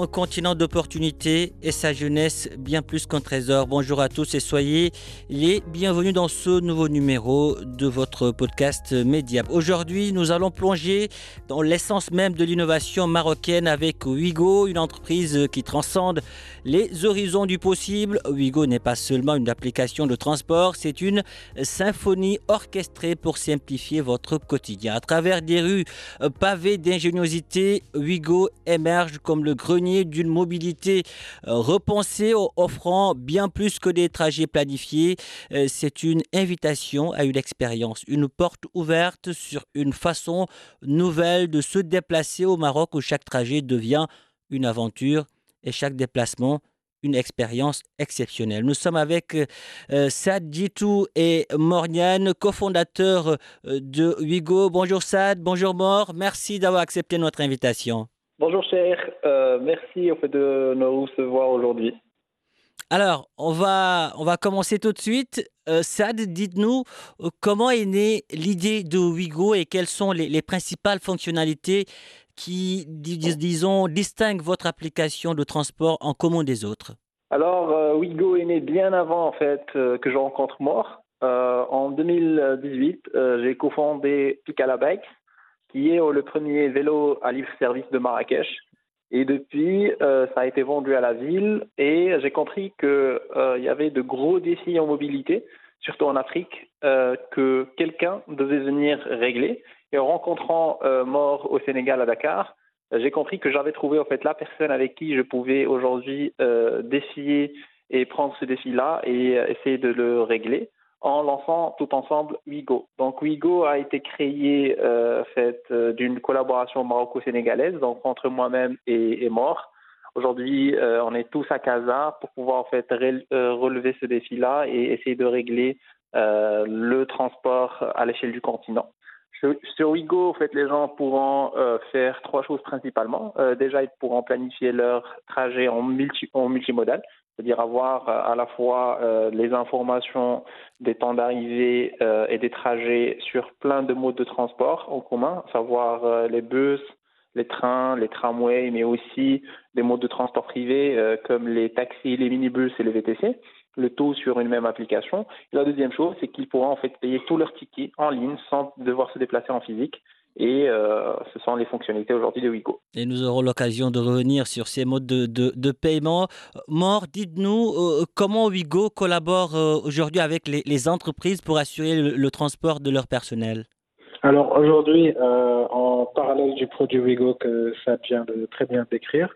un continent d'opportunités et sa jeunesse bien plus qu'un trésor. Bonjour à tous et soyez les bienvenus dans ce nouveau numéro de votre podcast Média. Aujourd'hui, nous allons plonger dans l'essence même de l'innovation marocaine avec Wigo, une entreprise qui transcende les horizons du possible. Wigo n'est pas seulement une application de transport, c'est une symphonie orchestrée pour simplifier votre quotidien. À travers des rues pavées d'ingéniosité, Wigo émerge comme le grenier d'une mobilité repensée, offrant bien plus que des trajets planifiés. C'est une invitation à une expérience, une porte ouverte sur une façon nouvelle de se déplacer au Maroc où chaque trajet devient une aventure et chaque déplacement une expérience exceptionnelle. Nous sommes avec euh, Sad et Morniane, cofondateurs de Wigo. Bonjour Sad, bonjour Mor, merci d'avoir accepté notre invitation. Bonjour cher, euh, merci en fait, de nous recevoir aujourd'hui. Alors, on va, on va commencer tout de suite. Euh, Sad, dites-nous euh, comment est née l'idée de Wigo et quelles sont les, les principales fonctionnalités qui, dis, disons, distinguent votre application de transport en commun des autres? Alors, euh, Wigo est né bien avant en fait que je rencontre Mort. en 2018, j'ai cofondé Picala Bikes qui est le premier vélo à libre-service de Marrakech. Et depuis, euh, ça a été vendu à la ville et j'ai compris qu'il euh, y avait de gros défis en mobilité, surtout en Afrique, euh, que quelqu'un devait venir régler. Et en rencontrant Mort au Sénégal à Dakar, j'ai compris que j'avais trouvé en fait la personne avec qui je pouvais aujourd'hui défier et prendre ce défi-là et essayer de le régler en lançant tout ensemble Wigo. Donc Wigo a été créé euh, euh, d'une collaboration maroco-sénégalaise, donc entre moi-même et, et Mort. Aujourd'hui, euh, on est tous à Casa pour pouvoir en fait relever ce défi-là et essayer de régler le transport à l'échelle du continent. Sur, Wigo, en fait, les gens pourront faire trois choses principalement. déjà, ils pourront planifier leur trajet en multimodal, c'est-à-dire avoir à la fois euh, les informations des temps d'arrivée euh, et des trajets sur plein de modes de transport en commun, savoir euh, les bus, les trains, les tramways, mais aussi des modes de transport privés comme les taxis, les minibus et les VTC, le tout sur une même application. La deuxième chose, c'est qu'ils pourront en fait payer tous leurs tickets en ligne sans devoir se déplacer en physique et euh, ce sont les fonctionnalités aujourd'hui de Wigo. Et nous aurons l'occasion de revenir sur ces modes de, de, de paiement. Mort, dites-nous euh, comment Wigo collabore euh, aujourd'hui avec les, les, entreprises pour assurer le, le, transport de leur personnel? Alors aujourd'hui, euh, en parallèle du produit Wigo que ça vient de très bien décrire,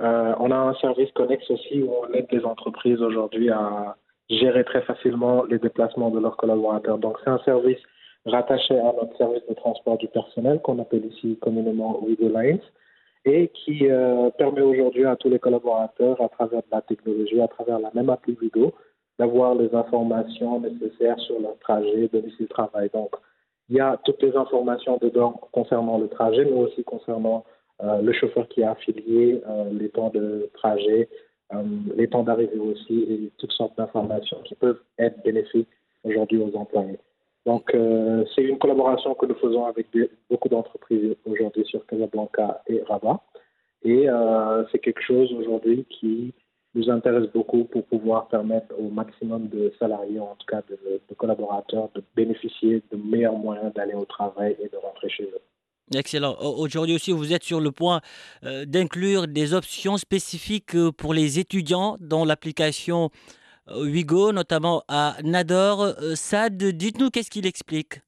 on a un service connexe aussi où on aide les entreprises aujourd'hui à gérer très facilement les déplacements de leurs collaborateurs. Donc c'est un service rattaché à notre service de transport du personnel qu'on appelle ici communément Wigo Lines et qui euh, permet aujourd'hui à tous les collaborateurs, à travers la technologie, à travers la même appli Wigo, d'avoir les informations nécessaires sur leur trajet, domicile-travail. Donc, il y a toutes les informations dedans concernant le trajet, mais aussi concernant euh, le chauffeur qui est affilié, euh, les temps de trajet, les temps d'arrivée aussi, et toutes sortes d'informations qui peuvent être bénéfiques aujourd'hui aux employés. Donc, euh, c'est une collaboration que nous faisons avec beaucoup d'entreprises aujourd'hui sur Casablanca et Rabat. Et euh, c'est quelque chose aujourd'hui qui nous intéresse beaucoup pour pouvoir permettre au maximum de salariés, en tout cas de, de collaborateurs, de bénéficier de meilleurs moyens d'aller au travail et de rentrer chez eux. Excellent. Aujourd'hui aussi, vous êtes sur le point euh, d'inclure des options spécifiques pour les étudiants dans l'application Wigo, notamment à Nador. Sad, dites-nous qu'est-ce qu'il explique.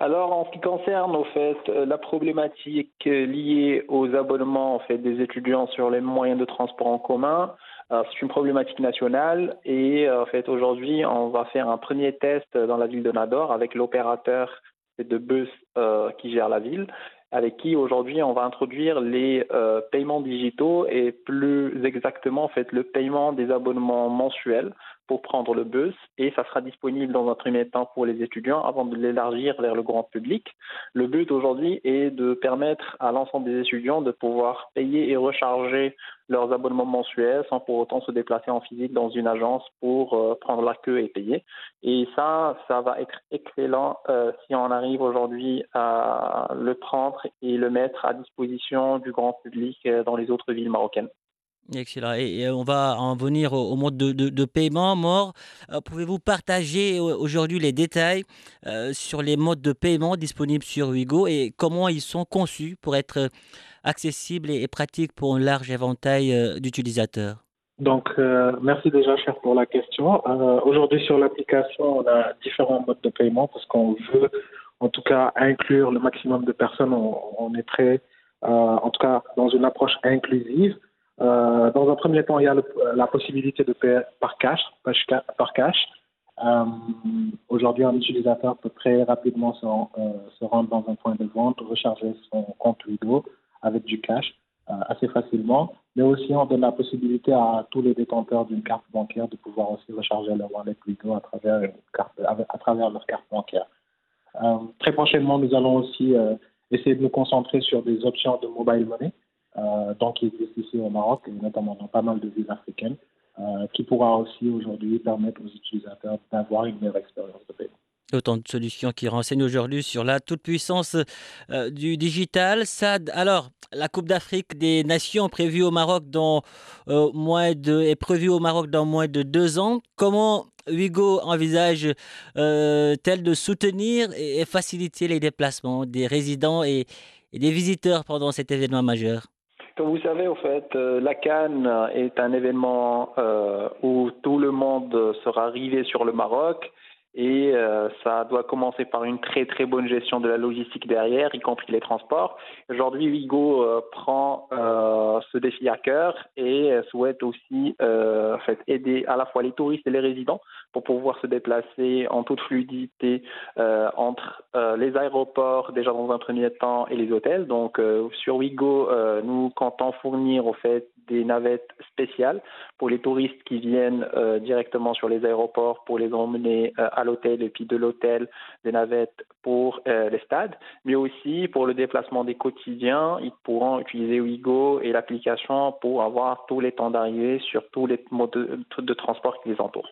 Alors, en ce qui concerne au fait la problématique liée aux abonnements en fait des étudiants sur les moyens de transport en commun, c'est une problématique nationale. Et en fait aujourd'hui on va faire un premier test dans la ville de Nador avec l'opérateur de bus euh, qui gère la ville avec qui aujourd'hui on va introduire les euh, paiements digitaux et plus exactement en fait le paiement des abonnements mensuels pour prendre le bus et ça sera disponible dans un premier temps pour les étudiants avant de l'élargir vers le grand public. Le but aujourd'hui est de permettre à l'ensemble des étudiants de pouvoir payer et recharger leurs abonnements mensuels sans pour autant se déplacer en physique dans une agence pour euh, prendre la queue et payer. Et ça, ça va être excellent euh, si on arrive aujourd'hui à le prendre et le mettre à disposition du grand public euh, dans les autres villes marocaines. Excellent. Et, on va en venir au, mode de, paiement. Mort, euh, pouvez-vous partager aujourd'hui les détails euh, sur les modes de paiement disponibles sur Wigo et comment ils sont conçus pour être accessibles et, pratiques pour un large éventail euh, d'utilisateurs? Donc, merci déjà, cher, pour la question. Aujourd'hui, sur l'application, on a différents modes de paiement parce qu'on veut, en tout cas, inclure le maximum de personnes. On, on est prêt, en tout cas, dans une approche inclusive. Euh, dans un premier temps, il y a la possibilité de payer par cash. Par cash. Euh, Aujourd'hui, un utilisateur peut très rapidement se, euh, se, rendre dans un point de vente, recharger son compte Wigo avec du cash euh, assez facilement. Mais aussi, on donne la possibilité à tous les détenteurs d'une carte bancaire de pouvoir aussi recharger leur wallet Wigo à travers, à travers leur carte bancaire. Euh, très prochainement, nous allons aussi essayer de nous concentrer sur des options de mobile money. Euh, donc qui existe ici au Maroc et notamment dans pas mal de villes africaines, euh, qui pourra aussi aujourd'hui permettre aux utilisateurs d'avoir une meilleure expérience de paiement. Autant de solutions qui renseignent aujourd'hui sur la toute-puissance euh, du digital. Sad, alors, la Coupe d'Afrique des Nations prévue au Maroc dans moins de, est prévue au Maroc dans moins de deux ans. Comment Hugo envisage-t-elle de soutenir et, faciliter les déplacements des résidents et des visiteurs pendant cet événement majeur? Comme vous savez, au fait, euh, la Cannes est un événement euh, où tout le monde sera arrivé sur le Maroc et euh, ça doit commencer par une très très bonne gestion de la logistique derrière, y compris les transports. Aujourd'hui, Vigo euh, prend euh, ce défi à cœur et souhaite aussi en fait, aider à la fois les touristes et les résidents pour pouvoir se déplacer en toute fluidité entre les aéroports déjà dans un premier temps et les hôtels. Donc sur Wigo, nous comptons fournir au fait des navettes spéciales pour les touristes qui viennent directement sur les aéroports pour les emmener à l'hôtel et puis de l'hôtel des navettes pour euh, les stades, mais aussi pour le déplacement des quotidiens, ils pourront utiliser Wigo et l'application pour avoir tous les temps d'arrivée sur tous les modes de, transport qui les entourent.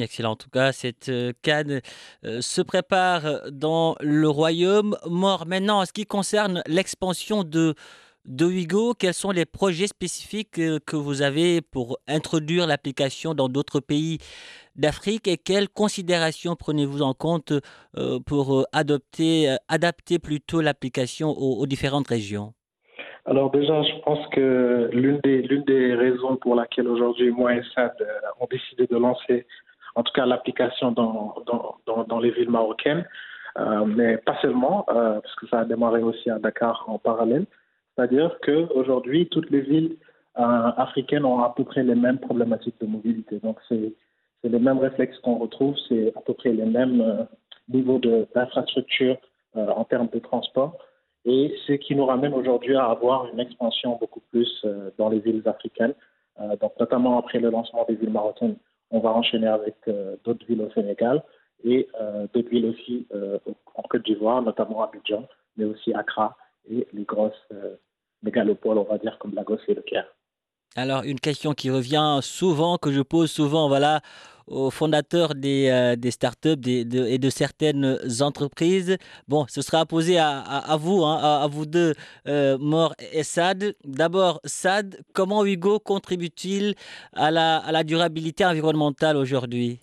Excellent. En tout cas, cette euh, canne euh, se prépare dans le royaume mort. Maintenant, en ce qui concerne l'expansion de de Wigo, quels sont les projets spécifiques euh, que vous avez pour introduire l'application dans d'autres pays d'Afrique et quelles considérations prenez-vous en compte euh, pour euh, adopter, adapter plutôt l'application aux, différentes régions? Alors déjà, je pense que l'une des, l'une des raisons pour laquelle aujourd'hui moi et Sad ont décidé de lancer en tout cas l'application dans, dans, dans, les villes marocaines, mais pas seulement, parce que ça a démarré aussi à Dakar en parallèle, c'est-à-dire qu'aujourd'hui, toutes les villes euh, africaines ont à peu près les mêmes problématiques de mobilité. Donc, c'est les mêmes réflexes qu'on retrouve, c'est à peu près les mêmes euh, niveaux d'infrastructure euh, en termes de transport. Et ce qui nous ramène aujourd'hui à avoir une expansion beaucoup plus dans les villes africaines. donc, notamment après le lancement des villes marocaines, on va enchaîner avec d'autres villes au Sénégal et d'autres villes aussi en Côte d'Ivoire, notamment Abidjan, mais aussi Accra les grosses euh, mégalopoles, on va dire, comme Lagos et le Caire. Alors, une question qui revient souvent, que je pose souvent, voilà, aux fondateurs des, euh, startups et de certaines entreprises. Bon, ce sera posé à, hein, à, vous deux, euh, et Sad. D'abord, Sad, comment Hugo contribue-t-il à la durabilité environnementale aujourd'hui?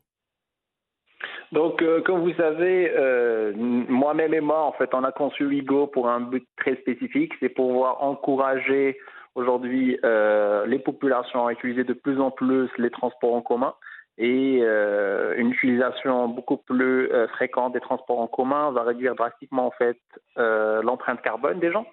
Donc, euh, comme vous savez, euh, moi-même et moi, en fait, on a conçu Wigo pour un but très spécifique, c'est pouvoir encourager aujourd'hui euh, les populations à utiliser de plus en plus les transports en commun et une utilisation beaucoup plus fréquente des transports en commun va réduire drastiquement en fait l'empreinte carbone des gens.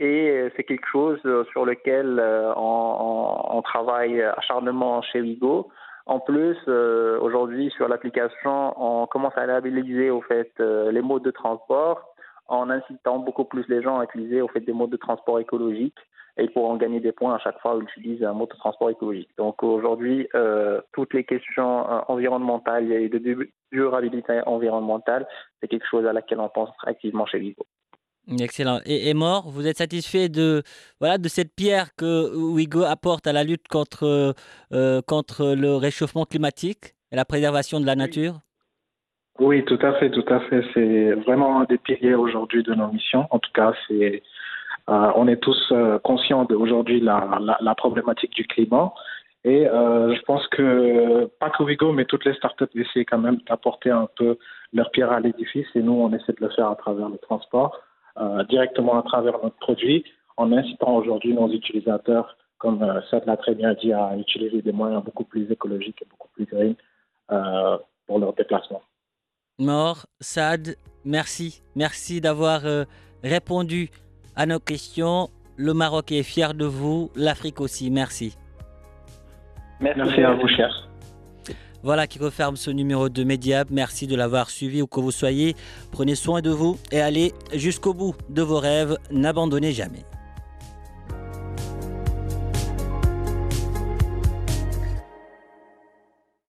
Et c'est quelque chose sur lequel on, on, travaille acharnement chez Wigo en plus, euh, aujourd'hui, sur l'application, on commence à labelliser au fait euh, les modes de transport en incitant beaucoup plus les gens à utiliser au fait des modes de transport écologiques et ils pourront gagner des points à chaque fois où ils utilisent un mode de transport écologique. Donc aujourd'hui, euh, toutes les questions environnementales et de durabilité environnementale, c'est quelque chose à laquelle on pense activement chez Vivo. Excellent. Et, Mort, vous êtes satisfait de, voilà, de cette pierre que Ouigo apporte à la lutte contre, euh, contre le réchauffement climatique et la préservation de la nature? Oui, tout à fait, tout à fait. C'est vraiment un des piliers aujourd'hui de nos missions. En tout cas, c'est, euh, on est tous euh, conscients d'aujourd'hui la, la, la, problématique du climat. Et je pense que pas que Ouigo, mais toutes les startups essaient quand même d'apporter un peu leur pierre à l'édifice. Et nous, on essaie de le faire à travers le transport. Euh, directement à travers notre produit en incitant aujourd'hui nos utilisateurs, comme euh, ça l'a très bien dit, à utiliser des moyens beaucoup plus écologiques et beaucoup plus green euh, pour leur déplacement. Mort, Sad, merci. Merci d'avoir répondu à nos questions. Le Maroc est fier de vous, l'Afrique aussi. Merci. Merci, merci à vous, cher. Voilà qui referme ce numéro de Mediap. Merci de l'avoir suivi où que vous soyez. Prenez soin de vous et allez jusqu'au bout de vos rêves. N'abandonnez jamais.